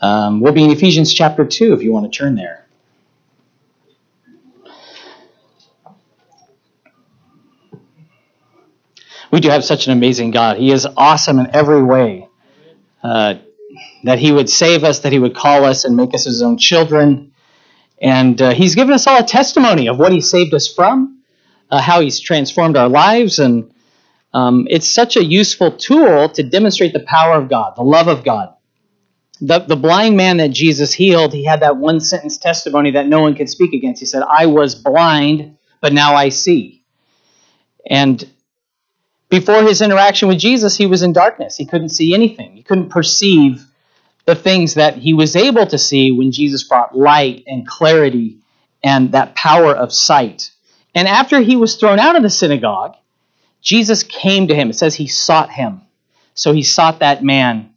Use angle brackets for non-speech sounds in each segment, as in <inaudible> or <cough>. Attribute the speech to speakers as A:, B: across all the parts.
A: Um, we'll be in Ephesians chapter 2 if you want to turn there. We do have such an amazing God. He is awesome in every way. Uh, that He would save us, that He would call us and make us His own children. And uh, He's given us all a testimony of what He saved us from, uh, how He's transformed our lives, and um, it's such a useful tool to demonstrate the power of God, the love of God. The, the blind man that Jesus healed, he had that one sentence testimony that no one could speak against. He said, I was blind, but now I see. And before his interaction with Jesus, he was in darkness. He couldn't see anything, he couldn't perceive the things that he was able to see when Jesus brought light and clarity and that power of sight. And after he was thrown out of the synagogue, Jesus came to him. It says he sought him. So he sought that man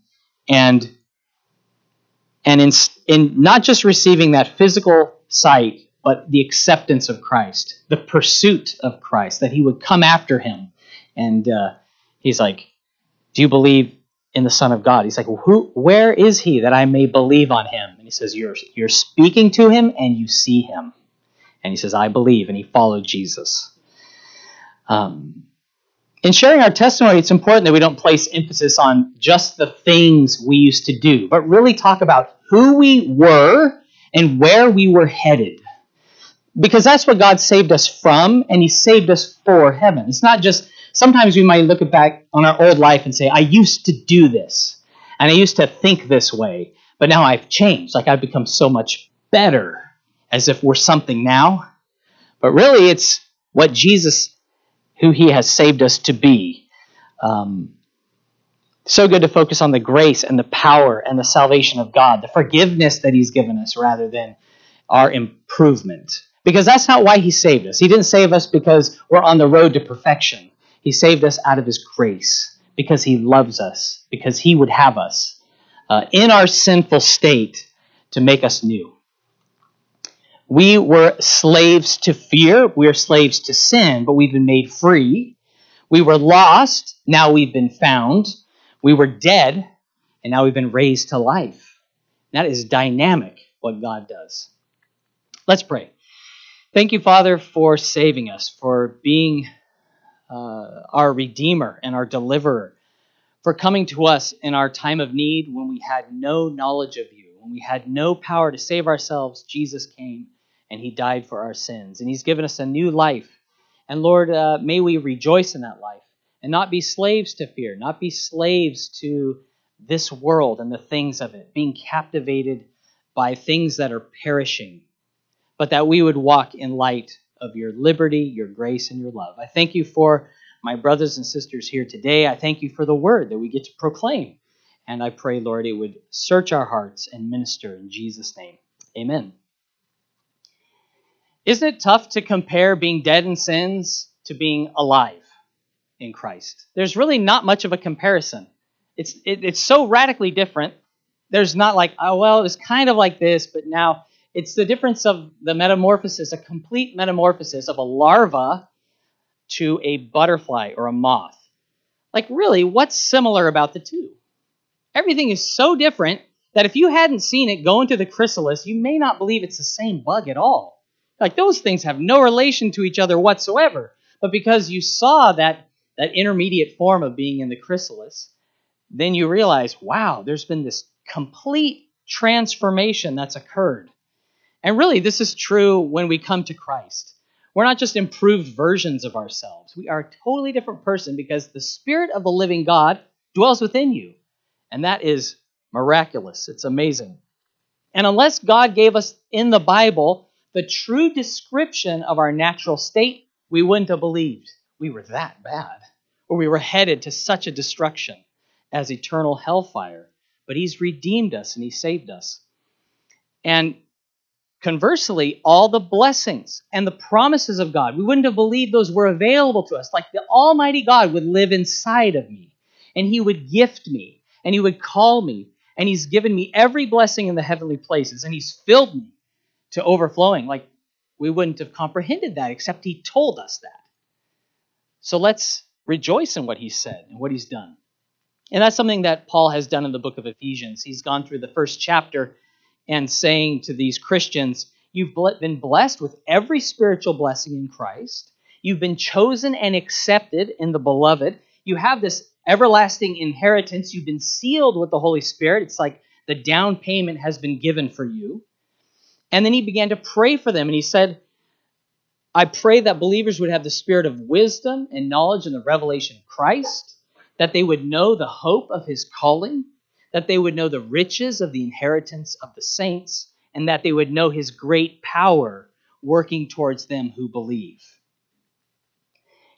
A: and and in, in not just receiving that physical sight, but the acceptance of Christ, the pursuit of Christ, that he would come after him. And uh, he's like, Do you believe in the Son of God? He's like, Who, Where is he that I may believe on him? And he says, you're, you're speaking to him and you see him. And he says, I believe. And he followed Jesus. Um, in sharing our testimony, it's important that we don't place emphasis on just the things we used to do, but really talk about who we were and where we were headed. Because that's what God saved us from, and He saved us for heaven. It's not just, sometimes we might look back on our old life and say, I used to do this, and I used to think this way, but now I've changed. Like I've become so much better, as if we're something now. But really, it's what Jesus who He has saved us to be. Um, so good to focus on the grace and the power and the salvation of God, the forgiveness that He's given us rather than our improvement. Because that's not why He saved us. He didn't save us because we're on the road to perfection. He saved us out of His grace because He loves us, because He would have us uh, in our sinful state to make us new. We were slaves to fear. We are slaves to sin, but we've been made free. We were lost. Now we've been found. We were dead, and now we've been raised to life. That is dynamic, what God does. Let's pray. Thank you, Father, for saving us, for being uh, our Redeemer and our Deliverer, for coming to us in our time of need when we had no knowledge of you, when we had no power to save ourselves. Jesus came and he died for our sins. And he's given us a new life. And Lord, uh, may we rejoice in that life and not be slaves to fear, not be slaves to this world and the things of it, being captivated by things that are perishing, but that we would walk in light of your liberty, your grace, and your love. I thank you for my brothers and sisters here today. I thank you for the word that we get to proclaim. And I pray, Lord, it would search our hearts and minister in Jesus' name. Amen. Isn't it tough to compare being dead in sins to being alive in Christ? There's really not much of a comparison. It's, it, it's so radically different. There's not like, oh, well, it's kind of like this, but now it's the difference of the metamorphosis, a complete metamorphosis of a larva to a butterfly or a moth. Like, really, what's similar about the two? Everything is so different that if you hadn't seen it go into the chrysalis, you may not believe it's the same bug at all. Like those things have no relation to each other whatsoever. But because you saw that, that intermediate form of being in the chrysalis, then you realize, wow, there's been this complete transformation that's occurred. And really, this is true when we come to Christ. We're not just improved versions of ourselves. We are a totally different person because the Spirit of the living God dwells within you. And that is miraculous. It's amazing. And unless God gave us in the Bible the true description of our natural state, we wouldn't have believed we were that bad, or we were headed to such a destruction as eternal hellfire. But He's redeemed us and He saved us. And conversely, all the blessings and the promises of God, we wouldn't have believed those were available to us. Like the Almighty God would live inside of me, and He would gift me, and He would call me, and He's given me every blessing in the heavenly places, and He's filled me to overflowing. Like we wouldn't have comprehended that except he told us that. So let's rejoice in what he said and what he's done. And that's something that Paul has done in the book of Ephesians. He's gone through the first chapter and saying to these Christians, You've been blessed with every spiritual blessing in Christ. You've been chosen and accepted in the beloved. You have this everlasting inheritance. You've been sealed with the Holy Spirit. It's like the down payment has been given for you. And then he began to pray for them, and he said, I pray that believers would have the spirit of wisdom and knowledge and the revelation of Christ, that they would know the hope of his calling, that they would know the riches of the inheritance of the saints, and that they would know his great power working towards them who believe.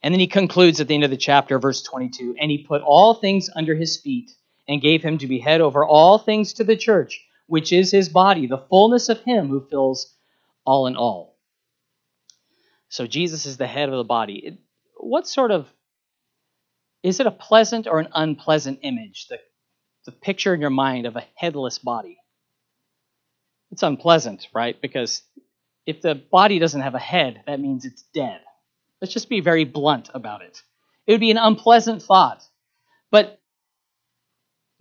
A: And then he concludes at the end of the chapter, verse 22 And he put all things under his feet and gave him to be head over all things to the church, which is his body, the fullness of him who fills all in all. So Jesus is the head of the body. What sort of is it a pleasant or an unpleasant image? The, the picture in your mind of a headless body. It's unpleasant, right? Because if the body doesn't have a head, that means it's dead. Let's just be very blunt about it. It would be an unpleasant thought. But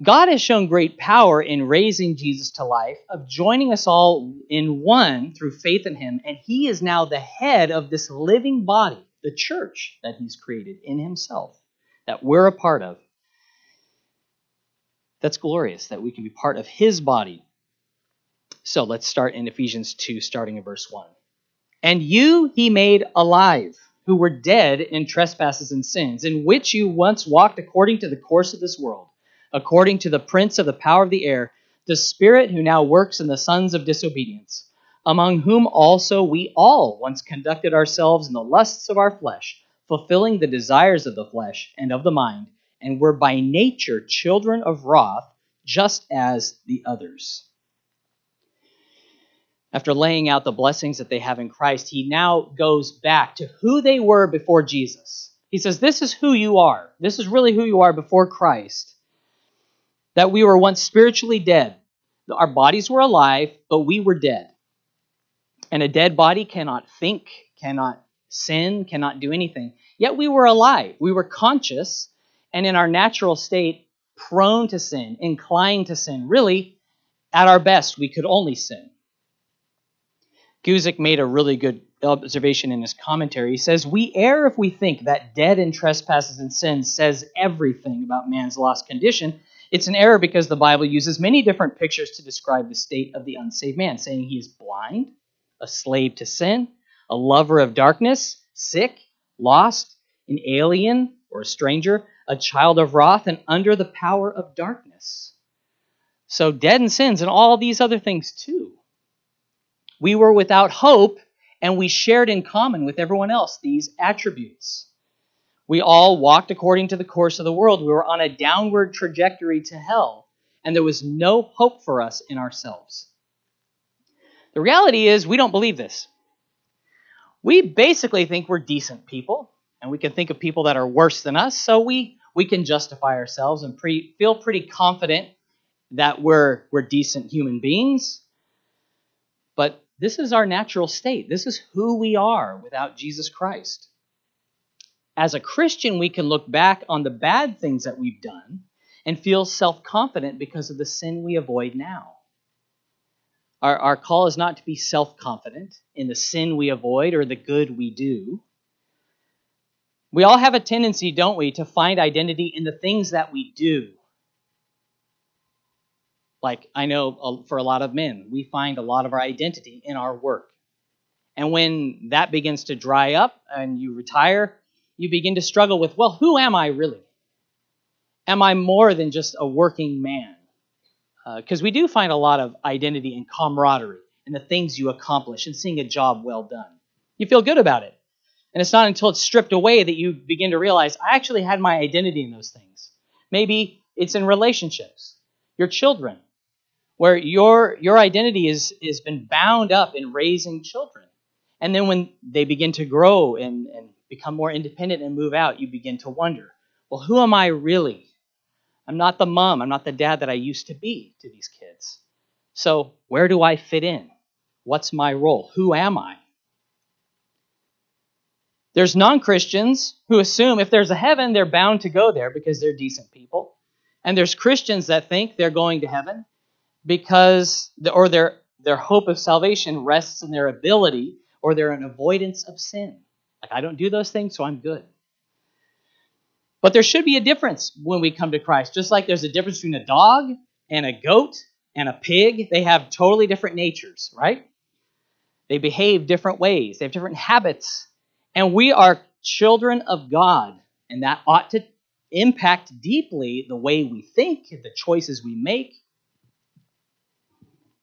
A: God has shown great power in raising Jesus to life, of joining us all in one through faith in him, and he is now the head of this living body, the church that he's created in himself, that we're a part of. That's glorious that we can be part of his body. So let's start in Ephesians 2, starting in verse 1. And you he made alive who were dead in trespasses and sins, in which you once walked according to the course of this world, according to the prince of the power of the air, the spirit who now works in the sons of disobedience, among whom also we all once conducted ourselves in the lusts of our flesh, fulfilling the desires of the flesh and of the mind, and were by nature children of wrath, just as the others after laying out the blessings that they have in Christ, he now goes back to who they were before Jesus. He says, This is who you are. This is really who you are before Christ. That we were once spiritually dead. Our bodies were alive, but we were dead. And a dead body cannot think, cannot sin, cannot do anything. Yet we were alive. We were conscious, and in our natural state, prone to sin, inclined to sin. Really, at our best, we could only sin. Guzik made a really good observation in his commentary. He says, We err if we think that dead in trespasses and sins says everything about man's lost condition. It's an error because the Bible uses many different pictures to describe the state of the unsaved man, saying he is blind, a slave to sin, a lover of darkness, sick, lost, an alien or a stranger, a child of wrath, and under the power of darkness. So, dead in sins and all these other things too. We were without hope, and we shared in common with everyone else these attributes. We all walked according to the course of the world. We were on a downward trajectory to hell, and there was no hope for us in ourselves. The reality is, we don't believe this. We basically think we're decent people, and we can think of people that are worse than us, so we, we can justify ourselves and pre, feel pretty confident that we're, we're decent human beings. But this is our natural state. This is who we are without Jesus Christ. As a Christian, we can look back on the bad things that we've done and feel self confident because of the sin we avoid now. Our, our call is not to be self confident in the sin we avoid or the good we do. We all have a tendency, don't we, to find identity in the things that we do like I know uh, for a lot of men, we find a lot of our identity in our work. And when that begins to dry up and you retire, you begin to struggle with, well, who am I really? Am I more than just a working man? Because uh, we do find a lot of identity and camaraderie in the things you accomplish and seeing a job well done. You feel good about it. And it's not until it's stripped away that you begin to realize, I actually had my identity in those things. Maybe it's in relationships, your children, where your your identity is has been bound up in raising children. And then when they begin to grow and, and become more independent and move out, you begin to wonder, well, who am I really? I'm not the mom, I'm not the dad that I used to be to these kids. So where do I fit in? What's my role? Who am I? There's non Christians who assume if there's a heaven, they're bound to go there because they're decent people. And there's Christians that think they're going to heaven because, the, or their, their hope of salvation rests in their ability or their an avoidance of sin. Like, I don't do those things, so I'm good. But there should be a difference when we come to Christ. Just like there's a difference between a dog and a goat and a pig, they have totally different natures, right? They behave different ways, they have different habits. And we are children of God, and that ought to impact deeply the way we think, the choices we make,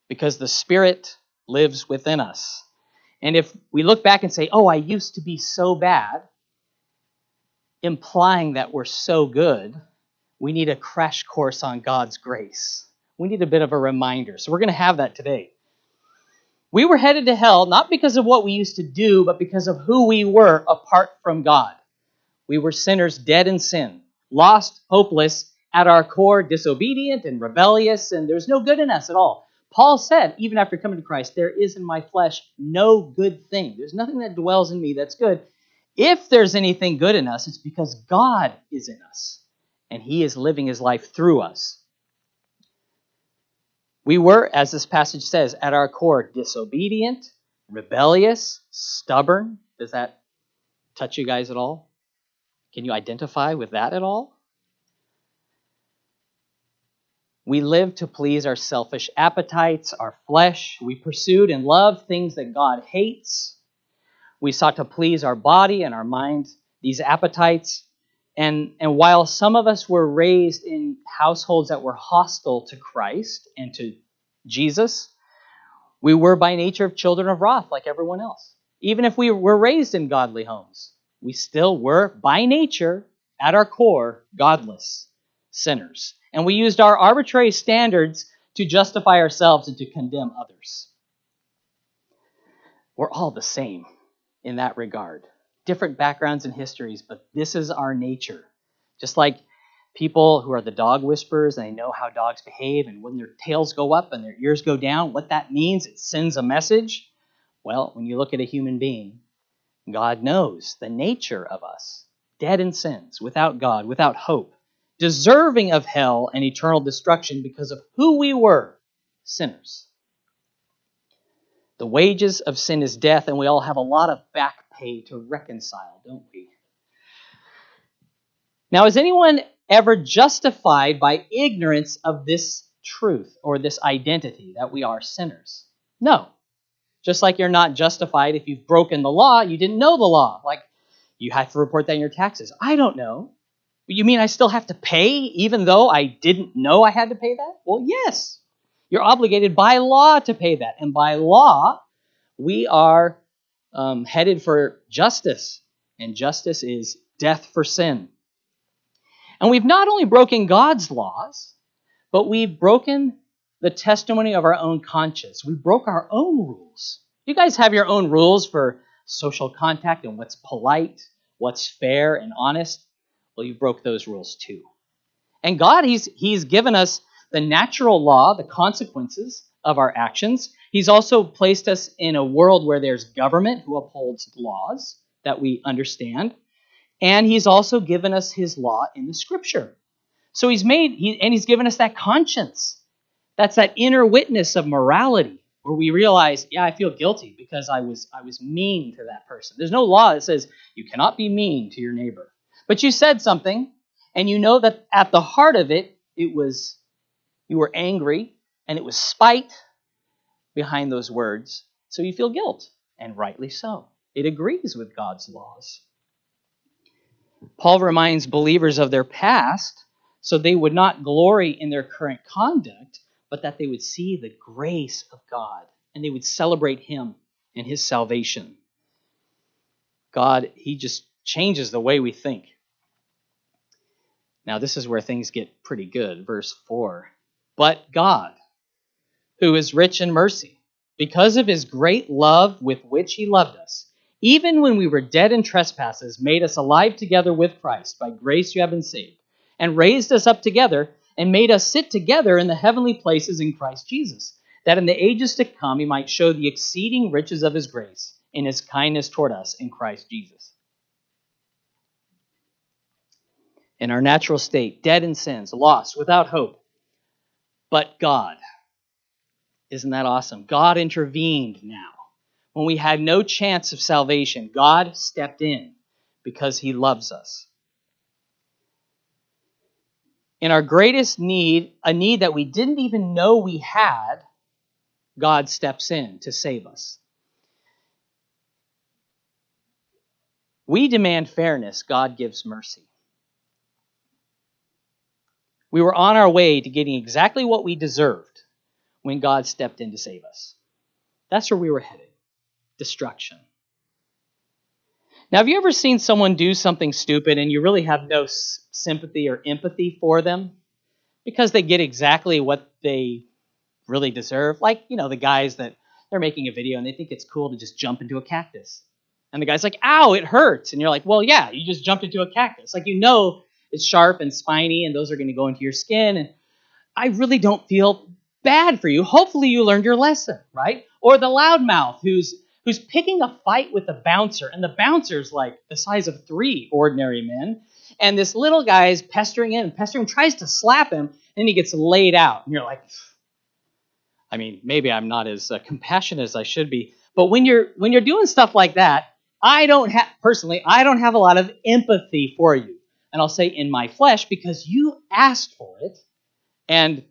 A: because the Spirit lives within us. And if we look back and say, oh, I used to be so bad, implying that we're so good, we need a crash course on God's grace. We need a bit of a reminder. So we're going to have that today. We were headed to hell not because of what we used to do, but because of who we were apart from God. We were sinners dead in sin, lost, hopeless, at our core, disobedient and rebellious, and there's no good in us at all. Paul said, even after coming to Christ, there is in my flesh no good thing. There's nothing that dwells in me that's good. If there's anything good in us, it's because God is in us and He is living His life through us. We were, as this passage says, at our core, disobedient, rebellious, stubborn. Does that touch you guys at all? Can you identify with that at all? We lived to please our selfish appetites, our flesh. We pursued and loved things that God hates. We sought to please our body and our mind, these appetites. And, and while some of us were raised in households that were hostile to Christ and to Jesus, we were by nature children of wrath like everyone else. Even if we were raised in godly homes, we still were by nature, at our core, godless sinners. And we used our arbitrary standards to justify ourselves and to condemn others. We're all the same in that regard. Different backgrounds and histories, but this is our nature. Just like people who are the dog whisperers and they know how dogs behave, and when their tails go up and their ears go down, what that means, it sends a message. Well, when you look at a human being, God knows the nature of us, dead in sins, without God, without hope, deserving of hell and eternal destruction because of who we were sinners. The wages of sin is death, and we all have a lot of back pay to reconcile, don't we? Now, is anyone ever justified by ignorance of this truth or this identity that we are sinners? No. Just like you're not justified if you've broken the law, you didn't know the law. Like you have to report that in your taxes. I don't know. You mean I still have to pay even though I didn't know I had to pay that? Well, yes. You're obligated by law to pay that. And by law, we are um, headed for justice. And justice is death for sin. And we've not only broken God's laws, but we've broken the testimony of our own conscience. We broke our own rules. You guys have your own rules for social contact and what's polite, what's fair and honest. Well, you broke those rules too. And God, He's, he's given us the natural law, the consequences of our actions. He's also placed us in a world where there's government who upholds laws that we understand. And he's also given us his law in the scripture. So he's made, he, and he's given us that conscience. That's that inner witness of morality where we realize, yeah, I feel guilty because I was, I was mean to that person. There's no law that says you cannot be mean to your neighbor. But you said something, and you know that at the heart of it, it was, you were angry, and it was spite behind those words. So you feel guilt, and rightly so. It agrees with God's laws. Paul reminds believers of their past so they would not glory in their current conduct, but that they would see the grace of God and they would celebrate Him and His salvation. God, He just changes the way we think. Now, this is where things get pretty good. Verse 4 But God, who is rich in mercy, because of His great love with which He loved us, even when we were dead in trespasses, made us alive together with Christ. By grace you have been saved, and raised us up together, and made us sit together in the heavenly places in Christ Jesus, that in the ages to come he might show the exceeding riches of his grace in his kindness toward us in Christ Jesus. In our natural state, dead in sins, lost, without hope. But God, isn't that awesome? God intervened now. When we had no chance of salvation, God stepped in because he loves us. In our greatest need, a need that we didn't even know we had, God steps in to save us. We demand fairness, God gives mercy. We were on our way to getting exactly what we deserved when God stepped in to save us. That's where we were headed destruction. Now, have you ever seen someone do something stupid and you really have no sympathy or empathy for them because they get exactly what they really deserve? Like, you know, the guys that they're making a video and they think it's cool to just jump into a cactus. And the guy's like, ow, it hurts. And you're like, well, yeah, you just jumped into a cactus. Like, you know sharp and spiny, and those are going to go into your skin. And I really don't feel bad for you. Hopefully, you learned your lesson, right? Or the loudmouth who's who's picking a fight with the bouncer, and the bouncer's like the size of three ordinary men, and this little guy is pestering him, pestering him, tries to slap him, and he gets laid out. And you're like, I mean, maybe I'm not as uh, compassionate as I should be, but when you're when you're doing stuff like that, I don't have personally, I don't have a lot of empathy for you and I'll say in my flesh because you asked for it. And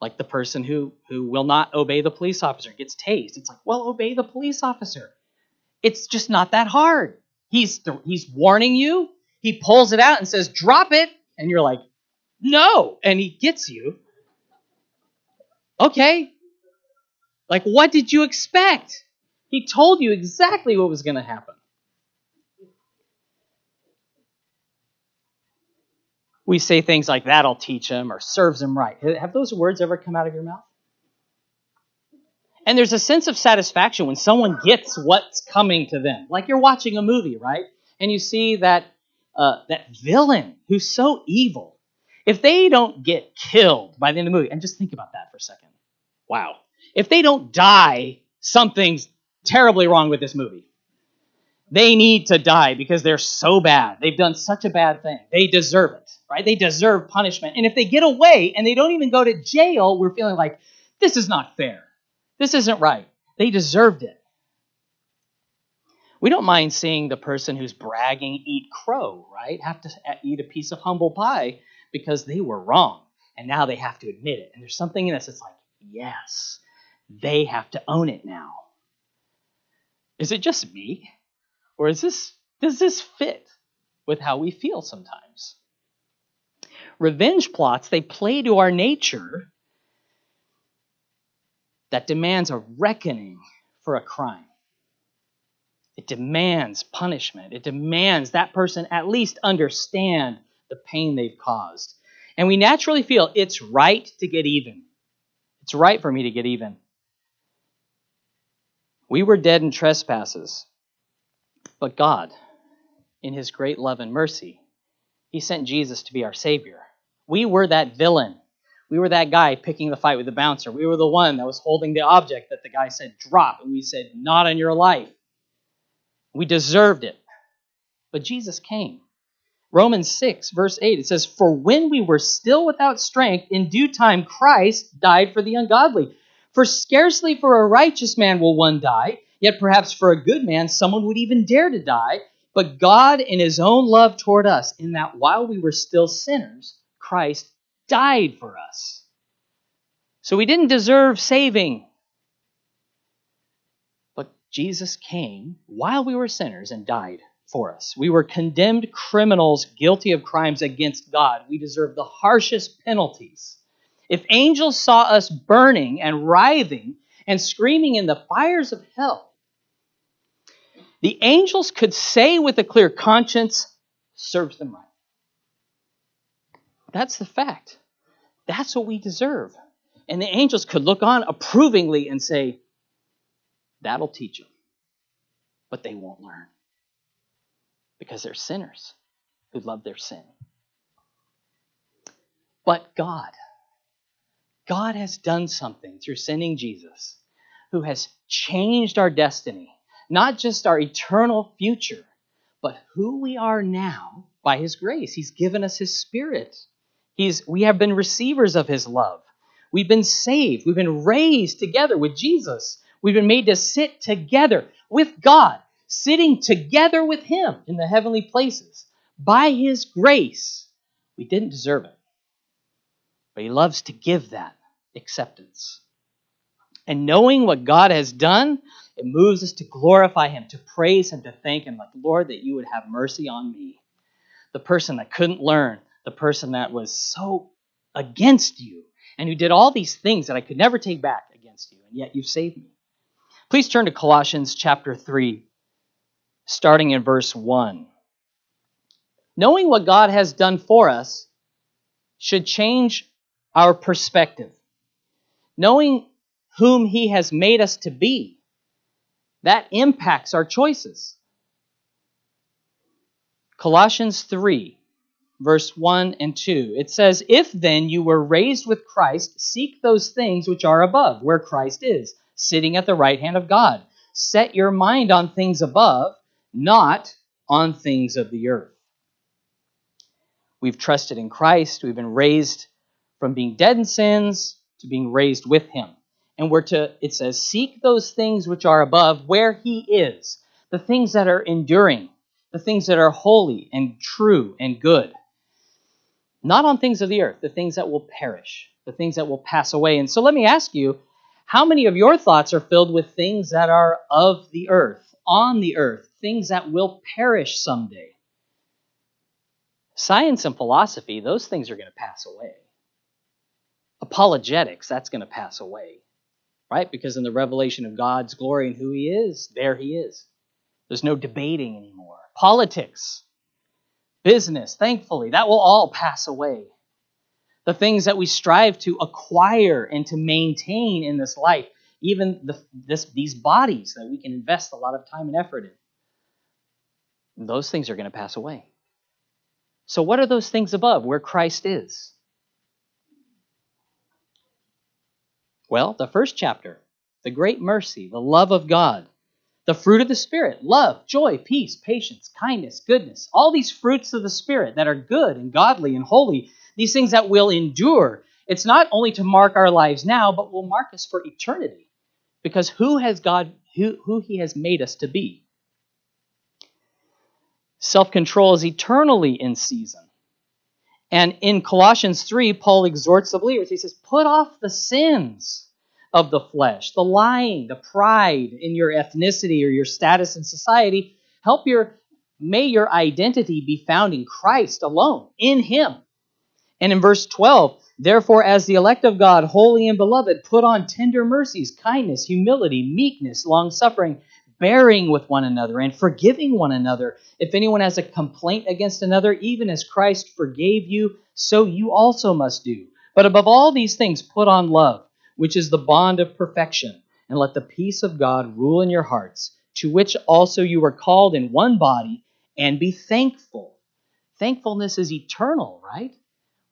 A: like the person who who will not obey the police officer gets tased. It's like, well, obey the police officer. It's just not that hard. He's he's warning you. He pulls it out and says, "Drop it," and you're like, "No," and he gets you. Okay. Like, what did you expect? He told you exactly what was going to happen. We say things like that'll teach him or serves him right. Have those words ever come out of your mouth? And there's a sense of satisfaction when someone gets what's coming to them. Like you're watching a movie, right? And you see that uh, that villain who's so evil. If they don't get killed by the end of the movie, and just think about that for a second. Wow. If they don't die, something's terribly wrong with this movie. They need to die because they're so bad. They've done such a bad thing. They deserve it right? They deserve punishment. And if they get away and they don't even go to jail, we're feeling like, this is not fair. This isn't right. They deserved it. We don't mind seeing the person who's bragging eat crow, right? Have to eat a piece of humble pie because they were wrong. And now they have to admit it. And there's something in us that's like, yes, they have to own it now. Is it just me? Or is this does this fit with how we feel sometimes? revenge plots, they play to our nature that demands a reckoning for a crime. It demands punishment. It demands that person at least understand the pain they've caused. And we naturally feel it's right to get even. It's right for me to get even. We were dead in trespasses, but God, in His great love and mercy, He sent Jesus to be our Savior. We were that villain. We were that guy picking the fight with the bouncer. We were the one that was holding the object that the guy said, drop. And we said, not on your life. We deserved it. But Jesus came. Romans 6, verse 8, it says, For when we were still without strength, in due time Christ died for the ungodly. For scarcely for a righteous man will one die, yet perhaps for a good man someone would even dare to die. But God, in his own love toward us, in that while we were still sinners, Christ died for us. So we didn't deserve saving. But Jesus came while we were sinners and died for us. We were condemned criminals guilty of crimes against God. We deserve the harshest penalties. If angels saw us burning and writhing and screaming in the fires of hell, the angels could say with a clear conscience, serves them right. That's the fact. That's what we deserve. And the angels could look on approvingly and say, That'll teach them. But they won't learn because they're sinners who love their sin. But God, God has done something through sending Jesus who has changed our destiny, not just our eternal future, but who we are now by his grace. He's given us his spirit. He's we have been receivers of his love. We've been saved. We've been raised together with Jesus. We've been made to sit together with God, sitting together with him in the heavenly places by his grace. We didn't deserve it. But he loves to give that acceptance. And knowing what God has done, it moves us to glorify him, to praise him, to thank him, like, Lord, that you would have mercy on me. The person that couldn't learn, the person that was so against you, and who did all these things that I could never take back against you, and yet you've saved me. Please turn to Colossians chapter 3, starting in verse 1. Knowing what God has done for us should change our perspective. Knowing whom He has made us to be, that impacts our choices. Colossians 3, verse 1 and 2. It says, If then you were raised with Christ, seek those things which are above, where Christ is, sitting at the right hand of God. Set your mind on things above, not on things of the earth. We've trusted in Christ. We've been raised from being dead in sins to being raised with Him. And we're to, it says, seek those things which are above where He is, the things that are enduring, the things that are holy and true and good. Not on things of the earth, the things that will perish, the things that will pass away. And so let me ask you, how many of your thoughts are filled with things that are of the earth, on the earth, things that will perish someday? Science and philosophy, those things are going to pass away. Apologetics, that's going to pass away, right? Because in the revelation of God's glory and who He is, there He is. There's no debating anymore. Politics, business, thankfully, that will all pass away. The things that we strive to acquire and to maintain in this life, even the, this, these bodies that we can invest a lot of time and effort in, those things are going to pass away. So, what are those things above where Christ is? Well, the first chapter, the great mercy, the love of God, the fruit of the Spirit, love, joy, peace, patience, kindness, goodness, all these fruits of the Spirit that are good and godly and holy, these things that will endure. It's not only to mark our lives now, but will mark us for eternity. Because who has God, who, who He has made us to be? Self control is eternally in season. And in Colossians 3, Paul exhorts the believers. He says, Put off the sins of the flesh, the lying, the pride in your ethnicity or your status in society. Help your, may your identity be found in Christ alone, in Him. And in verse 12, therefore, as the elect of God, holy and beloved, put on tender mercies, kindness, humility, meekness, long suffering bearing with one another and forgiving one another. If anyone has a complaint against another, even as Christ forgave you, so you also must do. But above all these things, put on love, which is the bond of perfection, and let the peace of God rule in your hearts, to which also you were called in one body, and be thankful. Thankfulness is eternal, right?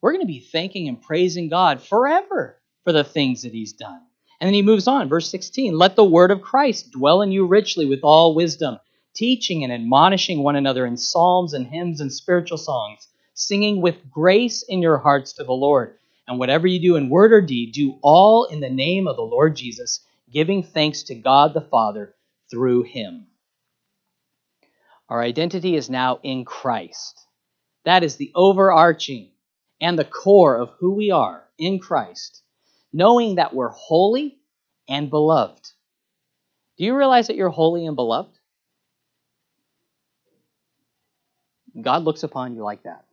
A: We're going to be thanking and praising God forever for the things that He's done. And then he moves on, verse 16 Let the word of Christ dwell in you richly with all wisdom, teaching and admonishing one another in psalms and hymns and spiritual songs, singing with grace in your hearts to the Lord. And whatever you do in word or deed, do all in the name of the Lord Jesus, giving thanks to God the Father through him. Our identity is now in Christ. That is the overarching and the core of who we are in Christ knowing that we're holy and beloved. Do you realize that you're holy and beloved? God looks upon you like that.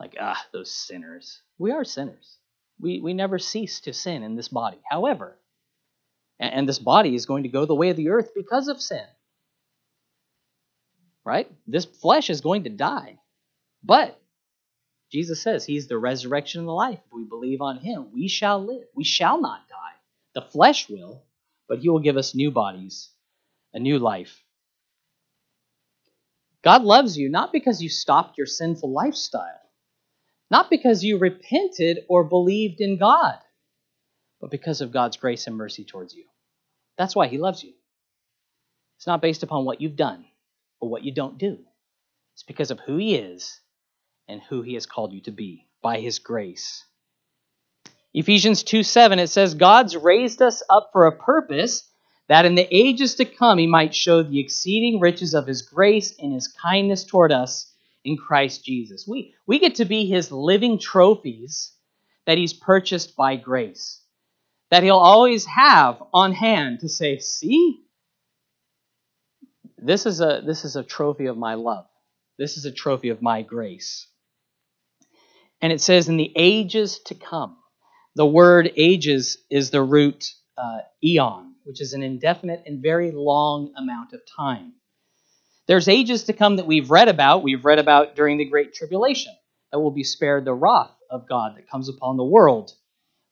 A: Like, ah, those sinners. We are sinners. We, we never cease to sin in this body. However, and, and this body is going to go the way of the earth because of sin. Right? This flesh is going to die. But Jesus says he's the resurrection and the life. If we believe on him, we shall live. We shall not die. The flesh will, but he will give us new bodies, a new life. God loves you not because you stopped your sinful lifestyle, not because you repented or believed in God, but because of God's grace and mercy towards you. That's why he loves you. It's not based upon what you've done or what you don't do. It's because of who He is and who He has called you to be by His grace. Ephesians 2 7, it says, God's raised us up for a purpose that in the ages to come He might show the exceeding riches of His grace and His kindness toward us in Christ Jesus. We, we get to be His living trophies that He's purchased by grace, that He'll always have on hand to say, See, this is a, this is a trophy of my love. This is a trophy of my grace. And it says, in the ages to come. The word ages is the root uh, eon, which is an indefinite and very long amount of time. There's ages to come that we've read about. We've read about during the Great Tribulation that will be spared the wrath of God that comes upon the world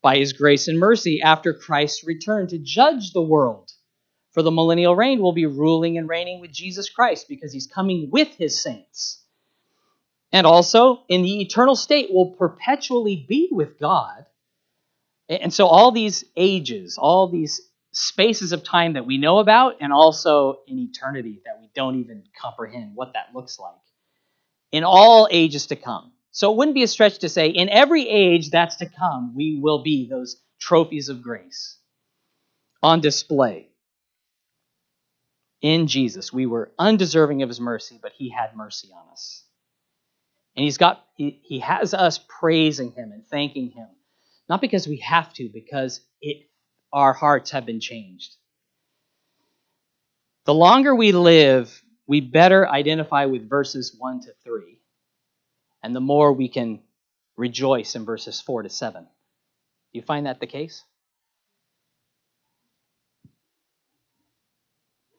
A: by his grace and mercy after Christ's return to judge the world. For the millennial reign will be ruling and reigning with Jesus Christ because he's coming with his saints. And also, in the eternal state, will perpetually be with God. And so, all these ages, all these spaces of time that we know about, and also in eternity that we don't even comprehend what that looks like, in all ages to come. So, it wouldn't be a stretch to say, in every age that's to come, we will be those trophies of grace on display in Jesus. We were undeserving of his mercy, but he had mercy on us. And he's got he, he has us praising him and thanking him. Not because we have to, because it our hearts have been changed. The longer we live, we better identify with verses 1 to 3. And the more we can rejoice in verses 4 to 7. Do you find that the case?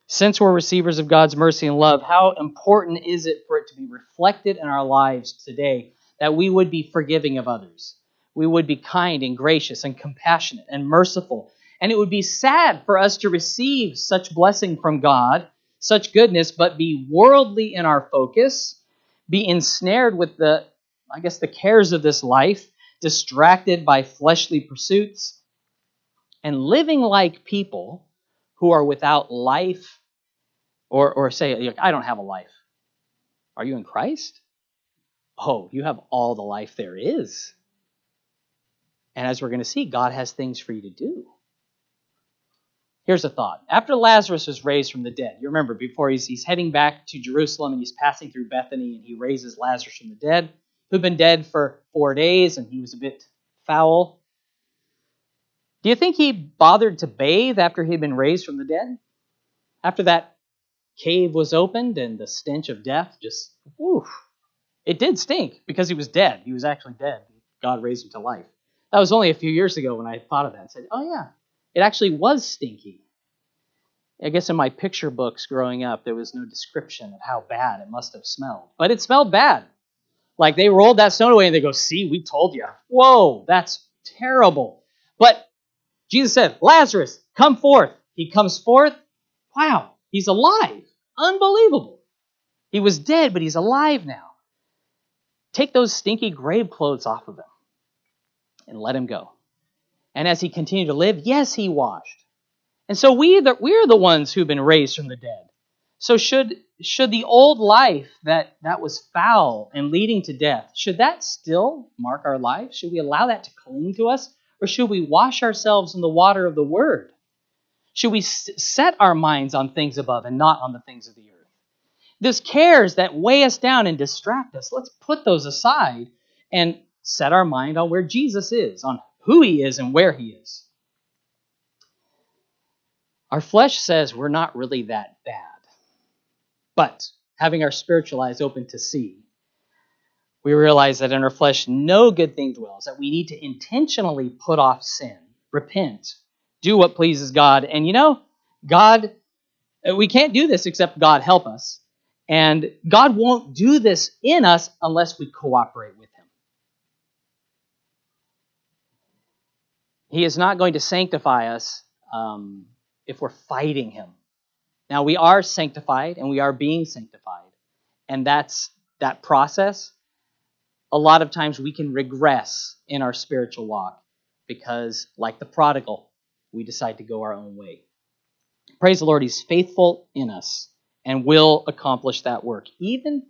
A: Since we're receivers of God's mercy and love, how important is it for it to be reflected in our lives today that we would be forgiving of others? We would be kind and gracious and compassionate and merciful. And it would be sad for us to receive such blessing from God, such goodness, but be worldly in our focus, be ensnared with the, I guess, the cares of this life, distracted by fleshly pursuits, and living like people who are without life, or, or say, I don't have a life. Are you in Christ? Oh, you have all the life there is. And as we're going to see, God has things for you to do. Here's a thought. After Lazarus was raised from the dead, you remember before he's, he's heading back to Jerusalem and he's passing through Bethany and he raises Lazarus from the dead, who'd been dead for four days and he was a bit foul. Do you think he bothered to bathe after he'd been raised from the dead? After that cave was opened and the stench of death just, whew, it did stink because he was dead. He was actually dead. God raised him to life. That was only a few years ago when I thought of that. I said, oh, yeah, it actually was stinky. I guess in my picture books growing up, there was no description of how bad it must have smelled. But it smelled bad. Like they rolled that stone away and they go, see, we told you. Whoa, that's terrible. But Jesus said, Lazarus, come forth. He comes forth. Wow, he's alive. Unbelievable. He was dead, but he's alive now. Take those stinky grave clothes off of him and let him go. And as he continued to live, yes, he washed. And so we the, we're the ones who've been raised from the dead. So should should the old life that that was foul and leading to death, should that still mark our lives? Should we allow that to cling to us? Or should we wash ourselves in the water of the Word? Should we set our minds on things above and not on the things of the earth? Those cares that weigh us down and distract us, let's put those aside and set our mind on where Jesus is, on who he is and where he is. Our flesh says we're not really that bad. But having our spiritual eyes open to see, we realize that in our flesh no good thing dwells, that we need to intentionally put off sin, repent, do what pleases God. And you know, God, we can't do this except God help us. And God won't do this in us unless we cooperate with Him. He is not going to sanctify us um, if we're fighting Him. Now, we are sanctified and we are being sanctified. And that's that process a lot of times we can regress in our spiritual walk because, like the prodigal, we decide to go our own way. Praise the Lord, He's faithful in us and will accomplish that work, even,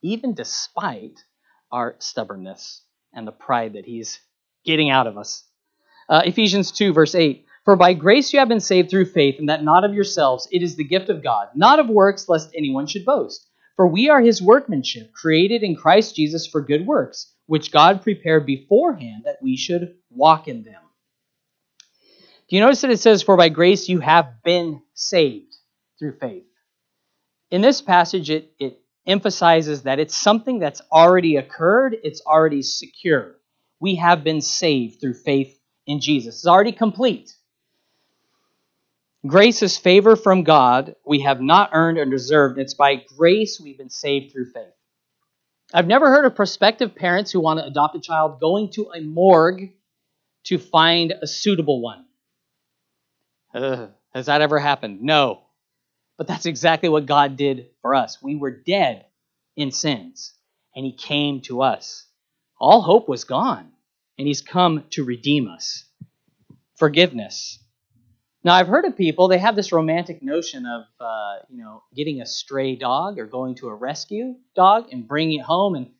A: even despite our stubbornness and the pride that He's getting out of us. Uh, Ephesians 2, verse 8 For by grace you have been saved through faith, and that not of yourselves, it is the gift of God, not of works, lest anyone should boast. For we are His workmanship, created in Christ Jesus for good works, which God prepared beforehand that we should walk in them. Do you notice that it says, For by grace you have been saved through faith? In this passage, it, it emphasizes that it's something that's already occurred, it's already secure. We have been saved through faith in Jesus. It's already complete. Grace is favor from God we have not earned or deserved. It's by grace we've been saved through faith. I've never heard of prospective parents who want to adopt a child going to a morgue to find a suitable one. Uh, has that ever happened? No. But that's exactly what God did for us. We were dead in sins, and He came to us. All hope was gone, and He's come to redeem us. Forgiveness. Now, I've heard of people, they have this romantic notion of, uh, you know, getting a stray dog or going to a rescue dog and bringing it home. And,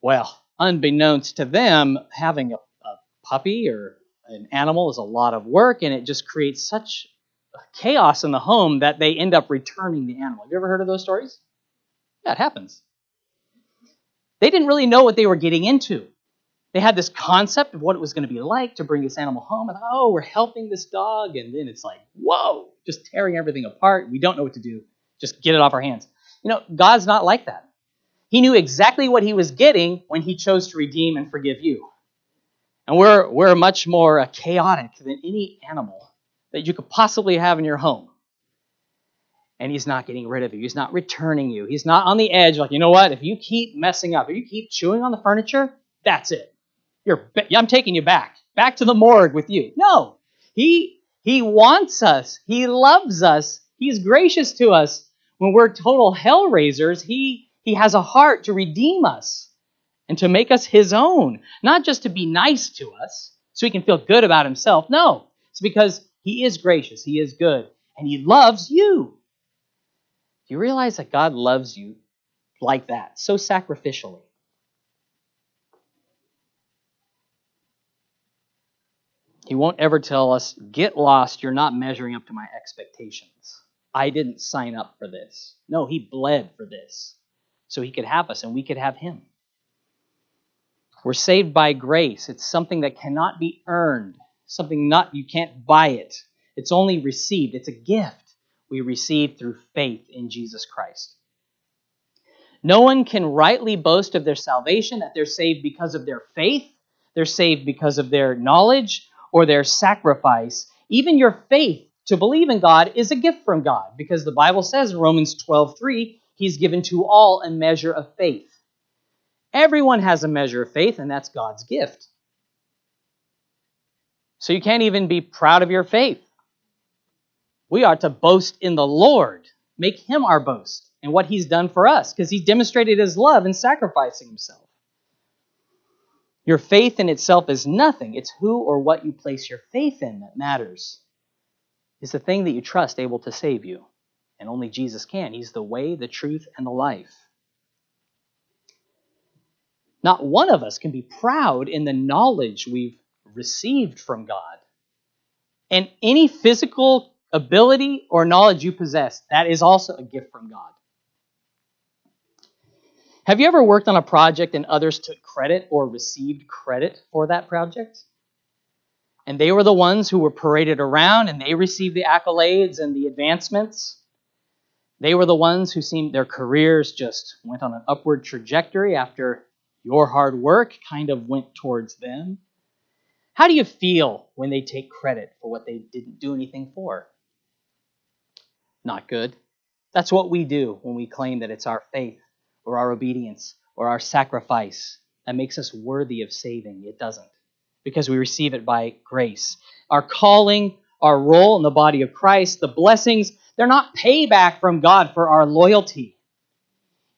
A: well, unbeknownst to them, having a, a puppy or an animal is a lot of work and it just creates such chaos in the home that they end up returning the animal. Have you ever heard of those stories? Yeah, it happens. They didn't really know what they were getting into. They had this concept of what it was going to be like to bring this animal home, and oh, we're helping this dog, and then it's like, whoa, just tearing everything apart. We don't know what to do. Just get it off our hands. You know, God's not like that. He knew exactly what he was getting when he chose to redeem and forgive you. And we're, we're much more uh, chaotic than any animal that you could possibly have in your home. And he's not getting rid of you. He's not returning you. He's not on the edge, like, you know what? If you keep messing up, if you keep chewing on the furniture, that's it. You're, I'm taking you back, back to the morgue with you. No, he, he wants us. He loves us. He's gracious to us. When we're total hell raisers, he, he has a heart to redeem us and to make us his own. Not just to be nice to us so he can feel good about himself. No, it's because he is gracious, He is good, and He loves you. Do you realize that God loves you like that, so sacrificially? He won't ever tell us, get lost, you're not measuring up to my expectations. I didn't sign up for this. No, He bled for this so He could have us and we could have Him. We're saved by grace. It's something that cannot be earned something not you can't buy it. It's only received. It's a gift we receive through faith in Jesus Christ. No one can rightly boast of their salvation that they're saved because of their faith, they're saved because of their knowledge or their sacrifice. Even your faith to believe in God is a gift from God because the Bible says in Romans 12:3, he's given to all a measure of faith. Everyone has a measure of faith and that's God's gift. So you can't even be proud of your faith. We are to boast in the Lord, make Him our boast and what He's done for us, because He demonstrated His love in sacrificing Himself. Your faith in itself is nothing. It's who or what you place your faith in that matters. Is the thing that you trust able to save you? And only Jesus can. He's the way, the truth, and the life. Not one of us can be proud in the knowledge we've received from God. And any physical ability or knowledge you possess, that is also a gift from God. Have you ever worked on a project and others took credit or received credit for that project? And they were the ones who were paraded around and they received the accolades and the advancements. They were the ones who seemed their careers just went on an upward trajectory after your hard work kind of went towards them. How do you feel when they take credit for what they didn't do anything for? Not good. That's what we do when we claim that it's our faith or our obedience or our sacrifice that makes us worthy of saving. It doesn't, because we receive it by grace. Our calling, our role in the body of Christ, the blessings, they're not payback from God for our loyalty.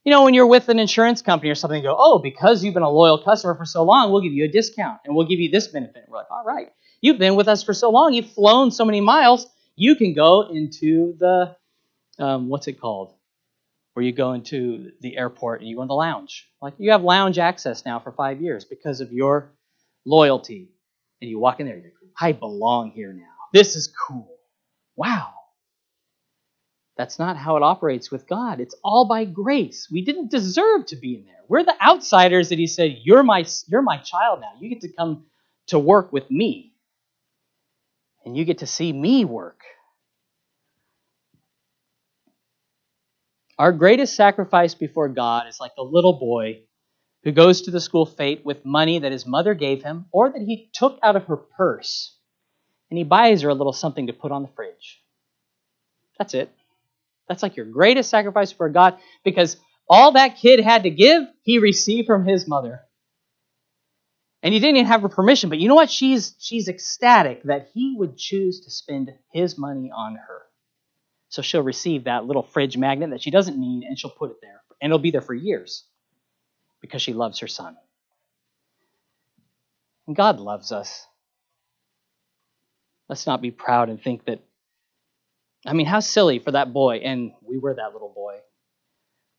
A: You know, when you're with an insurance company or something, you go, oh, because you've been a loyal customer for so long, we'll give you a discount and we'll give you this benefit. And We're like, all right, you've been with us for so long, you've flown so many miles, you can go into the, um, what's it called? Where you go into the airport and you go in the lounge. Like you have lounge access now for five years because of your loyalty. And you walk in there, like, I belong here now. This is cool. Wow. That's not how it operates with God. It's all by grace. We didn't deserve to be in there. We're the outsiders that He said, "You're my, you're my child now. You get to come to work with me, and you get to see me work." Our greatest sacrifice before God is like the little boy who goes to the school fete with money that his mother gave him or that he took out of her purse, and he buys her a little something to put on the fridge. That's it. That's like your greatest sacrifice for God because all that kid had to give, he received from his mother. And he didn't even have her permission, but you know what? She's she's ecstatic that he would choose to spend his money on her. So she'll receive that little fridge magnet that she doesn't need and she'll put it there. And it'll be there for years because she loves her son. And God loves us. Let's not be proud and think that. I mean, how silly for that boy, and we were that little boy,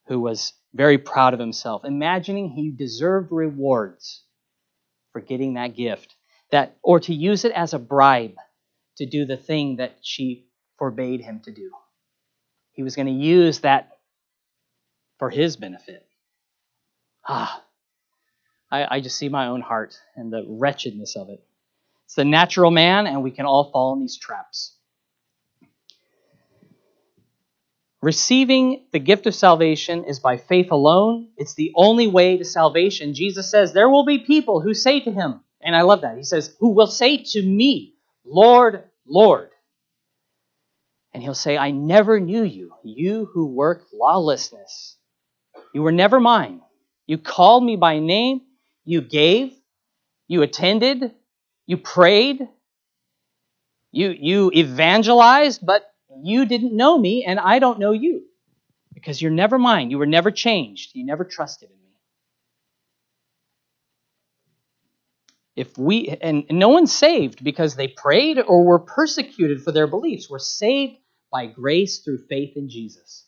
A: who was very proud of himself, imagining he deserved rewards for getting that gift, that or to use it as a bribe to do the thing that she forbade him to do. He was going to use that for his benefit. Ah, I, I just see my own heart and the wretchedness of it. It's the natural man, and we can all fall in these traps. Receiving the gift of salvation is by faith alone. It's the only way to salvation. Jesus says there will be people who say to him, and I love that. He says, who will say to me, Lord, Lord. And he'll say, I never knew you, you who work lawlessness. You were never mine. You called me by name. You gave. You attended. You prayed. You, you evangelized, but you didn't know me, and I don't know you. Because you're never mine. You were never changed. You never trusted in me. If we, and no one's saved because they prayed or were persecuted for their beliefs. We're saved by grace through faith in Jesus.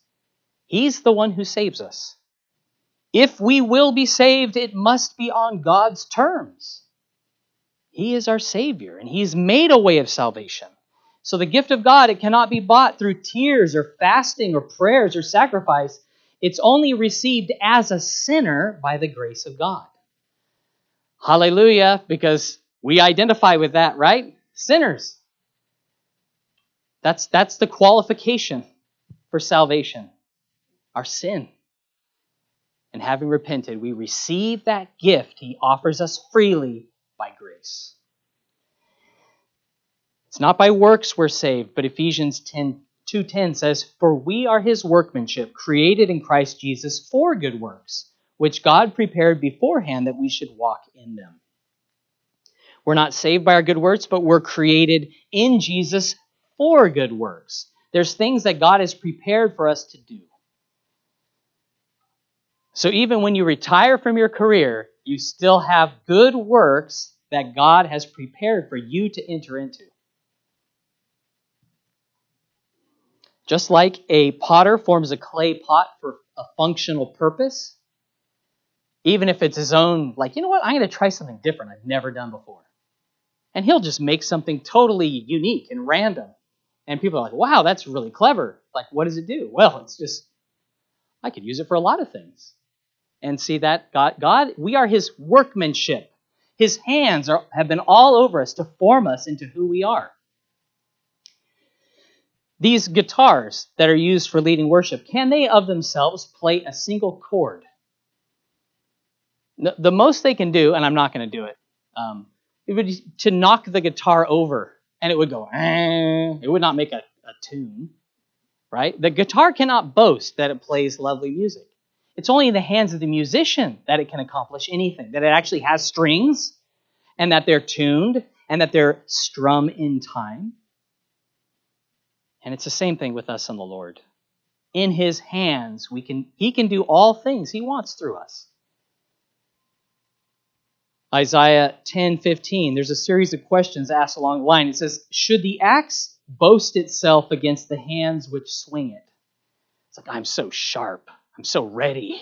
A: He's the one who saves us. If we will be saved, it must be on God's terms. He is our Savior, and He's made a way of salvation. So the gift of God, it cannot be bought through tears or fasting or prayers or sacrifice. It's only received as a sinner by the grace of God. Hallelujah, because we identify with that, right? Sinners. That's, that's the qualification for salvation our sin. And having repented, we receive that gift he offers us freely by grace. It's not by works we're saved, but Ephesians 10, 2.10 says, For we are his workmanship, created in Christ Jesus for good works, which God prepared beforehand that we should walk in them. We're not saved by our good works, but we're created in Jesus for good works. There's things that God has prepared for us to do. So even when you retire from your career, you still have good works that God has prepared for you to enter into. Just like a potter forms a clay pot for a functional purpose, even if it's his own, like, you know what, I'm going to try something different I've never done before. And he'll just make something totally unique and random. And people are like, wow, that's really clever. Like, what does it do? Well, it's just, I could use it for a lot of things. And see that God, God we are his workmanship. His hands are, have been all over us to form us into who we are. These guitars that are used for leading worship, can they of themselves play a single chord? The most they can do, and I'm not going to do it, um, it would to knock the guitar over and it would go, eh. it would not make a, a tune, right? The guitar cannot boast that it plays lovely music. It's only in the hands of the musician that it can accomplish anything, that it actually has strings and that they're tuned and that they're strum in time. And it's the same thing with us and the Lord. In his hands, we can he can do all things he wants through us. Isaiah 10:15, there's a series of questions asked along the line. It says, "Should the axe boast itself against the hands which swing it?" It's like, "I'm so sharp. I'm so ready.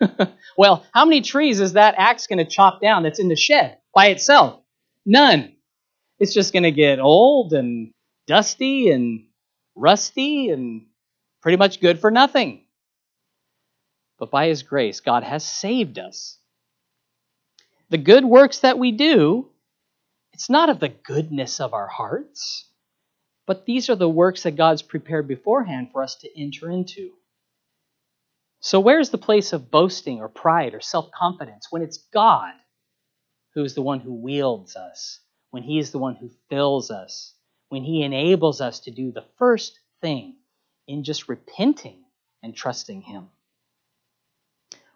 A: <laughs> well, how many trees is that axe going to chop down that's in the shed by itself? None. It's just going to get old and dusty and rusty and pretty much good for nothing. But by His grace, God has saved us. The good works that we do, it's not of the goodness of our hearts, but these are the works that God's prepared beforehand for us to enter into. So, where's the place of boasting or pride or self confidence when it's God who is the one who wields us, when He is the one who fills us, when He enables us to do the first thing in just repenting and trusting Him?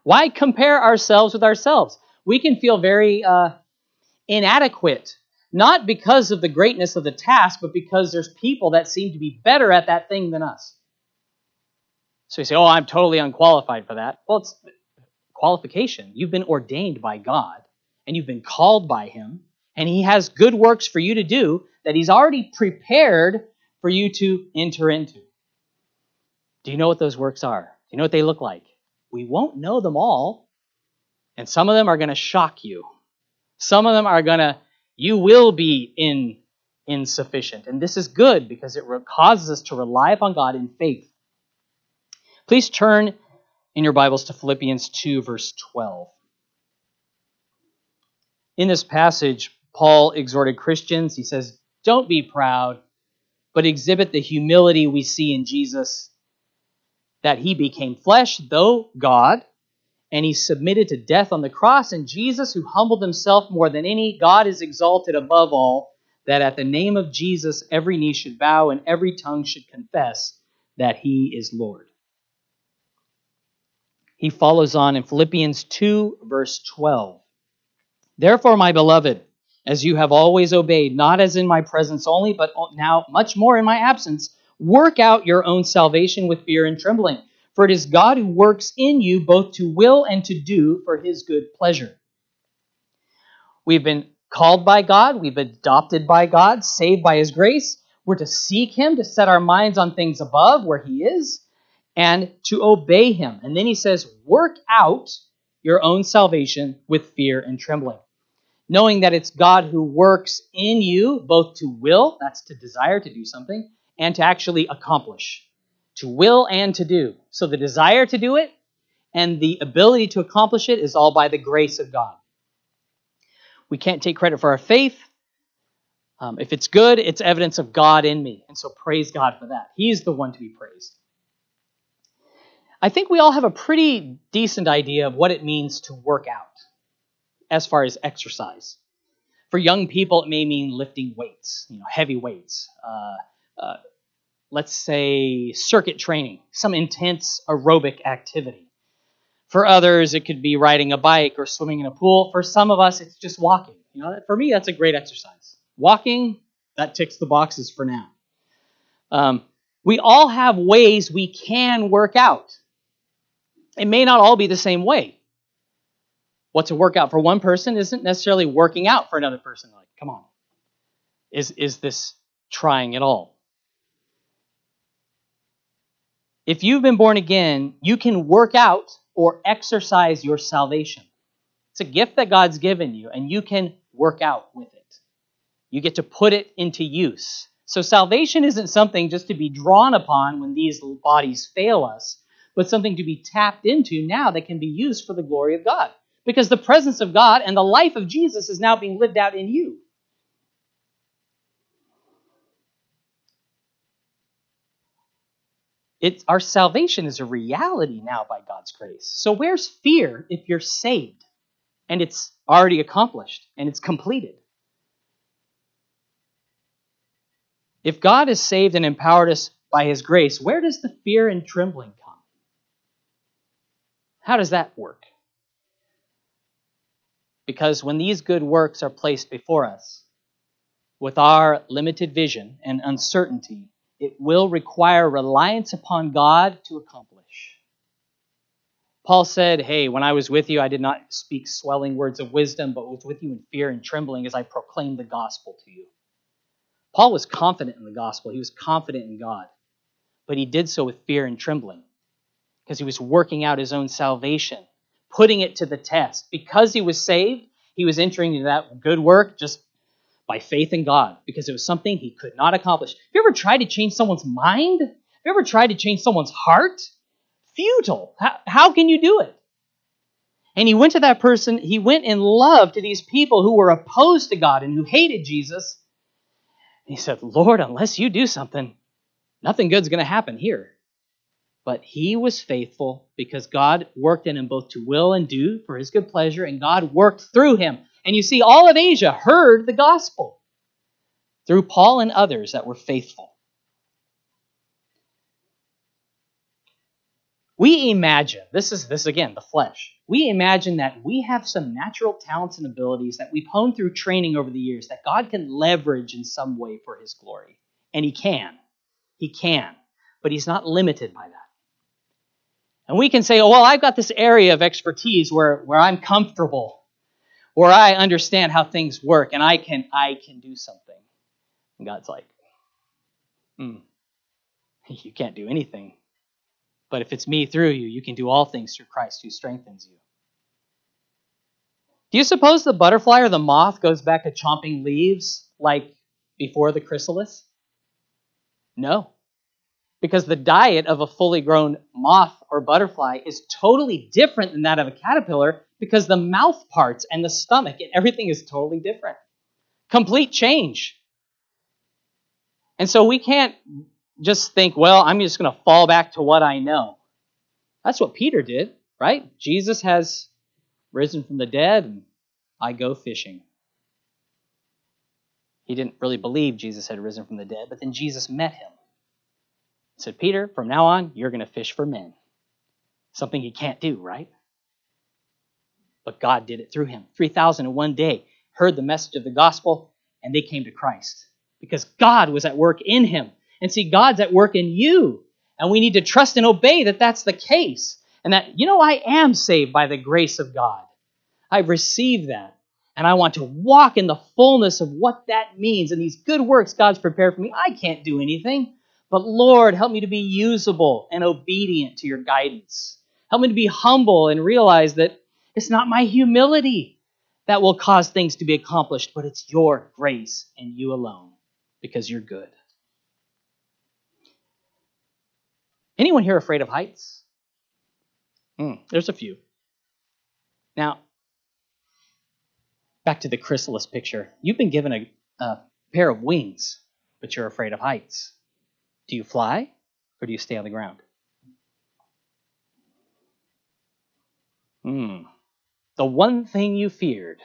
A: Why compare ourselves with ourselves? We can feel very uh, inadequate, not because of the greatness of the task, but because there's people that seem to be better at that thing than us. So you say, oh, I'm totally unqualified for that. Well, it's qualification. You've been ordained by God, and you've been called by Him, and He has good works for you to do that He's already prepared for you to enter into. Do you know what those works are? Do you know what they look like? We won't know them all, and some of them are going to shock you. Some of them are going to, you will be in insufficient. And this is good because it causes us to rely upon God in faith. Please turn in your Bibles to Philippians 2, verse 12. In this passage, Paul exhorted Christians. He says, Don't be proud, but exhibit the humility we see in Jesus, that he became flesh, though God, and he submitted to death on the cross. And Jesus, who humbled himself more than any, God is exalted above all, that at the name of Jesus every knee should bow and every tongue should confess that he is Lord he follows on in Philippians 2, verse 12. Therefore, my beloved, as you have always obeyed, not as in my presence only, but now much more in my absence, work out your own salvation with fear and trembling. For it is God who works in you both to will and to do for his good pleasure. We've been called by God, we've been adopted by God, saved by his grace. We're to seek him, to set our minds on things above where he is and to obey him. And then he says, work out your own salvation with fear and trembling. Knowing that it's God who works in you, both to will, that's to desire to do something, and to actually accomplish. To will and to do. So the desire to do it and the ability to accomplish it is all by the grace of God. We can't take credit for our faith. Um, if it's good, it's evidence of God in me. And so praise God for that. He's the one to be praised. I think we all have a pretty decent idea of what it means to work out as far as exercise. For young people, it may mean lifting weights, you know, heavy weights. Uh, uh, let's say circuit training, some intense aerobic activity. For others, it could be riding a bike or swimming in a pool. For some of us, it's just walking. You know, for me, that's a great exercise. Walking, that ticks the boxes for now. Um, we all have ways we can work out. It may not all be the same way. What's a workout for one person isn't necessarily working out for another person. Like, come on. Is, is this trying at all? If you've been born again, you can work out or exercise your salvation. It's a gift that God's given you, and you can work out with it. You get to put it into use. So, salvation isn't something just to be drawn upon when these bodies fail us, but something to be tapped into now that can be used for the glory of God. Because the presence of God and the life of Jesus is now being lived out in you. It's, our salvation is a reality now by God's grace. So, where's fear if you're saved and it's already accomplished and it's completed? If God has saved and empowered us by his grace, where does the fear and trembling come? How does that work? Because when these good works are placed before us, with our limited vision and uncertainty, it will require reliance upon God to accomplish. Paul said, Hey, when I was with you, I did not speak swelling words of wisdom, but was with you in fear and trembling as I proclaimed the gospel to you. Paul was confident in the gospel, he was confident in God, but he did so with fear and trembling because he was working out his own salvation, putting it to the test. Because he was saved, he was entering into that good work just by faith in God because it was something he could not accomplish. Have you ever tried to change someone's mind? Have you ever tried to change someone's heart? Futile. How, how can you do it? And he went to that person, he went in love to these people who were opposed to God and who hated Jesus. And he said, Lord, unless you do something, nothing good's going to happen here. But he was faithful because God worked in him both to will and do for his good pleasure, and God worked through him. And you see, all of Asia heard the gospel through Paul and others that were faithful. We imagine, this is this again, the flesh. We imagine that we have some natural talents and abilities that we've honed through training over the years that God can leverage in some way for his glory. And he can. He can. But he's not limited by that. And we can say, oh, well, I've got this area of expertise where, where I'm comfortable, where I understand how things work, and I can I can do something. And God's like, hmm, <laughs> you can't do anything. But if it's me through you, you can do all things through Christ who strengthens you. Do you suppose the butterfly or the moth goes back to chomping leaves like before the chrysalis? No because the diet of a fully grown moth or butterfly is totally different than that of a caterpillar because the mouth parts and the stomach and everything is totally different. Complete change. And so we can't just think, well, I'm just going to fall back to what I know. That's what Peter did, right? Jesus has risen from the dead, and I go fishing. He didn't really believe Jesus had risen from the dead, but then Jesus met him said, Peter, from now on, you're going to fish for men. Something he can't do, right? But God did it through him. 3,000 in one day heard the message of the gospel and they came to Christ because God was at work in him. And see, God's at work in you. And we need to trust and obey that that's the case. And that, you know, I am saved by the grace of God. I've received that. And I want to walk in the fullness of what that means and these good works God's prepared for me. I can't do anything. But Lord, help me to be usable and obedient to your guidance. Help me to be humble and realize that it's not my humility that will cause things to be accomplished, but it's your grace and you alone because you're good. Anyone here afraid of heights? Mm, there's a few. Now, back to the chrysalis picture. You've been given a, a pair of wings, but you're afraid of heights. Do you fly or do you stay on the ground? Hmm. The one thing you feared.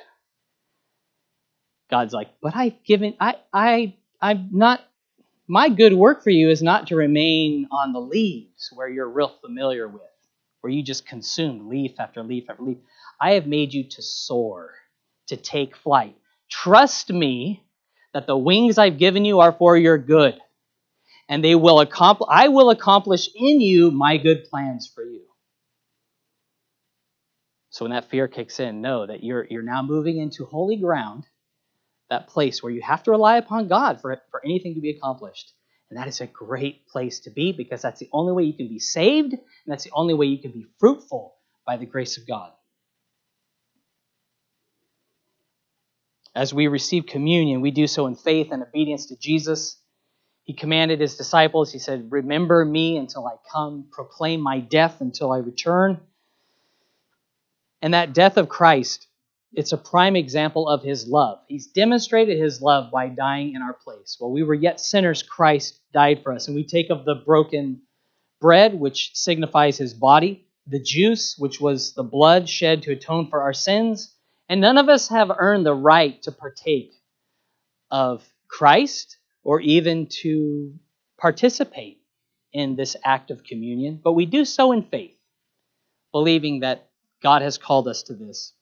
A: God's like, but I've given I I I'm not my good work for you is not to remain on the leaves where you're real familiar with, where you just consume leaf after leaf after leaf. I have made you to soar, to take flight. Trust me that the wings I've given you are for your good and they will accomplish I will accomplish in you my good plans for you. So when that fear kicks in, know that you're you're now moving into holy ground, that place where you have to rely upon God for, for anything to be accomplished. And that is a great place to be because that's the only way you can be saved, and that's the only way you can be fruitful by the grace of God. As we receive communion, we do so in faith and obedience to Jesus he commanded his disciples, he said, Remember me until I come, proclaim my death until I return. And that death of Christ, it's a prime example of his love. He's demonstrated his love by dying in our place. While we were yet sinners, Christ died for us. And we take of the broken bread, which signifies his body, the juice, which was the blood shed to atone for our sins. And none of us have earned the right to partake of Christ or even to participate in this act of communion, but we do so in faith, believing that God has called us to this.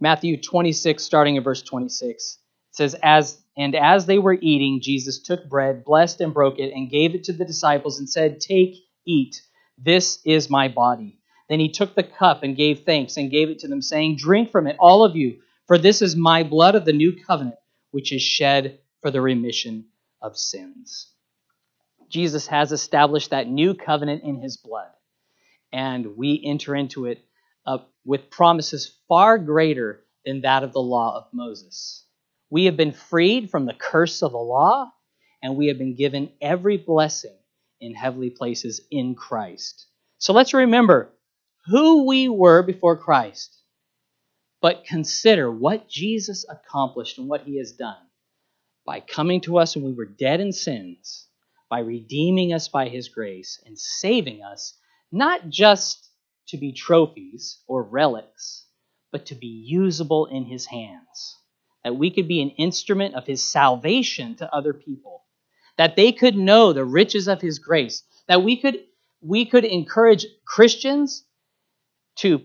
A: Matthew 26, starting in verse 26, says, As and as they were eating, Jesus took bread, blessed and broke it, and gave it to the disciples, and said, Take, eat, this is my body. Then he took the cup and gave thanks and gave it to them, saying, Drink from it, all of you, for this is my blood of the new covenant, which is shed for the remission of sins. Jesus has established that new covenant in his blood. and we enter into it uh, with promises far greater than that of the law of Moses. We have been freed from the curse of the law, and we have been given every blessing in heavenly places in Christ. So let's remember who we were before Christ, but consider what Jesus accomplished and what he has done by coming to us when we were dead in sins, by redeeming us by his grace and saving us, not just to be trophies or relics, but to be usable in his hands. That we could be an instrument of his salvation to other people. That they could know the riches of his grace. That we could, we could encourage Christians to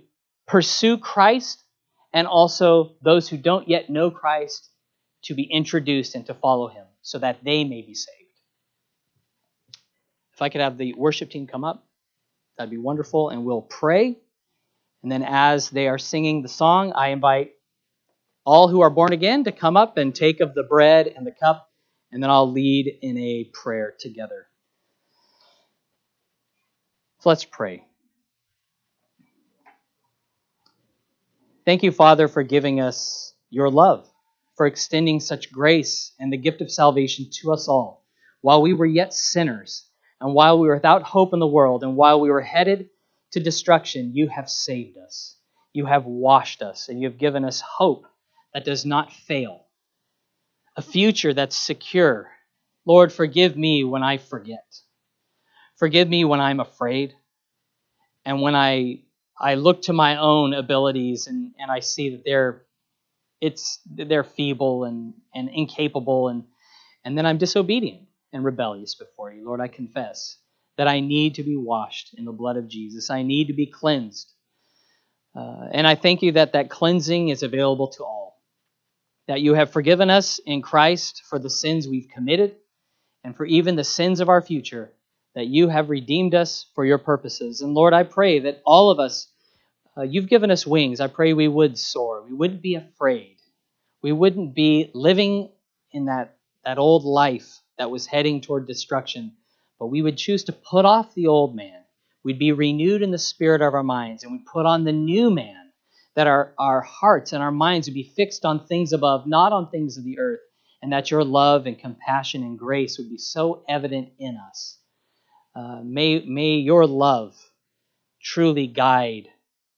A: pursue Christ and also those who don't yet know Christ to be introduced and to follow him so that they may be saved. If I could have the worship team come up, that'd be wonderful, and we'll pray. And then as they are singing the song, I invite all who are born again to come up and take of the bread and the cup, and then I'll lead in a prayer together. So let's pray. Thank you, Father, for giving us your love, for extending such grace and the gift of salvation to us all while we were yet sinners, and while we were without hope in the world, and while we were headed to destruction, you have saved us. You have washed us, and you have given us hope that does not fail, a future that's secure. Lord, forgive me when I forget. Forgive me when I'm afraid and when I I look to my own abilities and, and I see that they're it's they're feeble and, and incapable and and then I'm disobedient and rebellious before you. Lord, I confess that I need to be washed in the blood of Jesus. I need to be cleansed. Uh, and I thank you that that cleansing is available to all. That you have forgiven us in Christ for the sins we've committed and for even the sins of our future that you have redeemed us for your purposes. And Lord, I pray that all of us, uh, you've given us wings. I pray we would soar. We wouldn't be afraid. We wouldn't be living in that, that old life that was heading toward destruction, but we would choose to put off the old man. We'd be renewed in the spirit of our minds, and we'd put on the new man, that our, our hearts and our minds would be fixed on things above, not on things of the earth, and that your love and compassion and grace would be so evident in us uh, may, may your love truly guide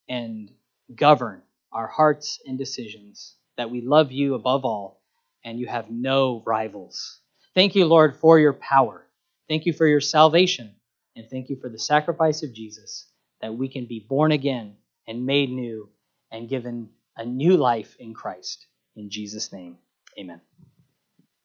A: and govern our hearts and decisions, that we love you above all and you have no rivals. Thank you, Lord, for your power. Thank you for your salvation. And thank you for the sacrifice of Jesus, that we can be born again and made new and given a new life in Christ. In Jesus' name, amen.